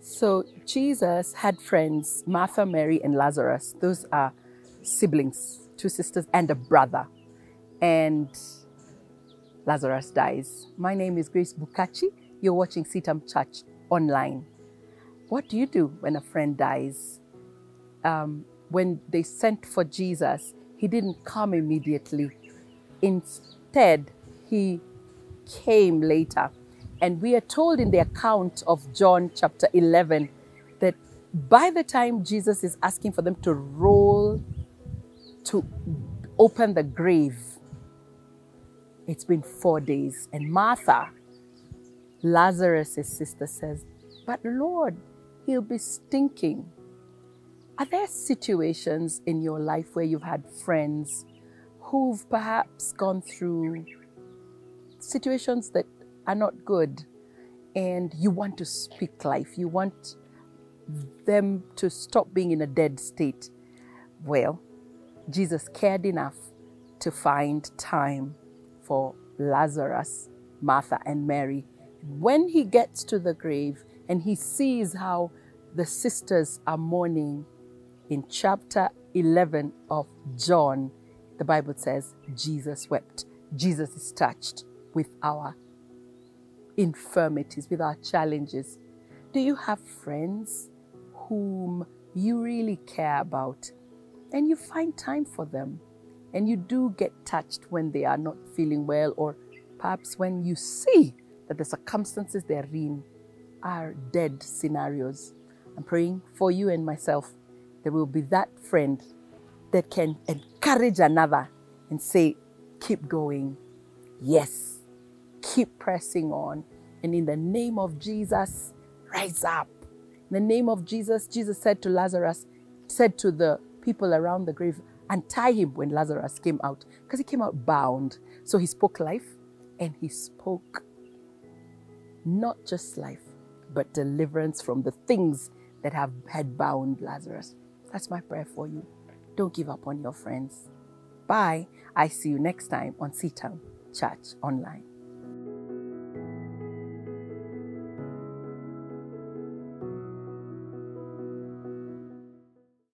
So Jesus had friends, Martha, Mary, and Lazarus. Those are siblings, two sisters, and a brother. And Lazarus dies. My name is Grace Bukachi. You're watching CITAM Church online. What do you do when a friend dies? Um, when they sent for Jesus, he didn't come immediately. Instead, he came later. And we are told in the account of John chapter 11 that by the time Jesus is asking for them to roll, to open the grave, it's been four days. And Martha, Lazarus' sister, says, But Lord, he'll be stinking. Are there situations in your life where you've had friends who've perhaps gone through situations that are not good and you want to speak life? You want them to stop being in a dead state? Well, Jesus cared enough to find time for Lazarus, Martha, and Mary. When he gets to the grave and he sees how the sisters are mourning, in chapter 11 of John, the Bible says Jesus wept. Jesus is touched with our infirmities, with our challenges. Do you have friends whom you really care about and you find time for them? And you do get touched when they are not feeling well, or perhaps when you see that the circumstances they're in are dead scenarios. I'm praying for you and myself. There will be that friend that can encourage another and say, Keep going. Yes. Keep pressing on. And in the name of Jesus, rise up. In the name of Jesus, Jesus said to Lazarus, said to the people around the grave, untie him when Lazarus came out, because he came out bound. So he spoke life and he spoke not just life, but deliverance from the things that have had bound Lazarus. That's my prayer for you. Don't give up on your friends. Bye. I see you next time on CITAM Church Online.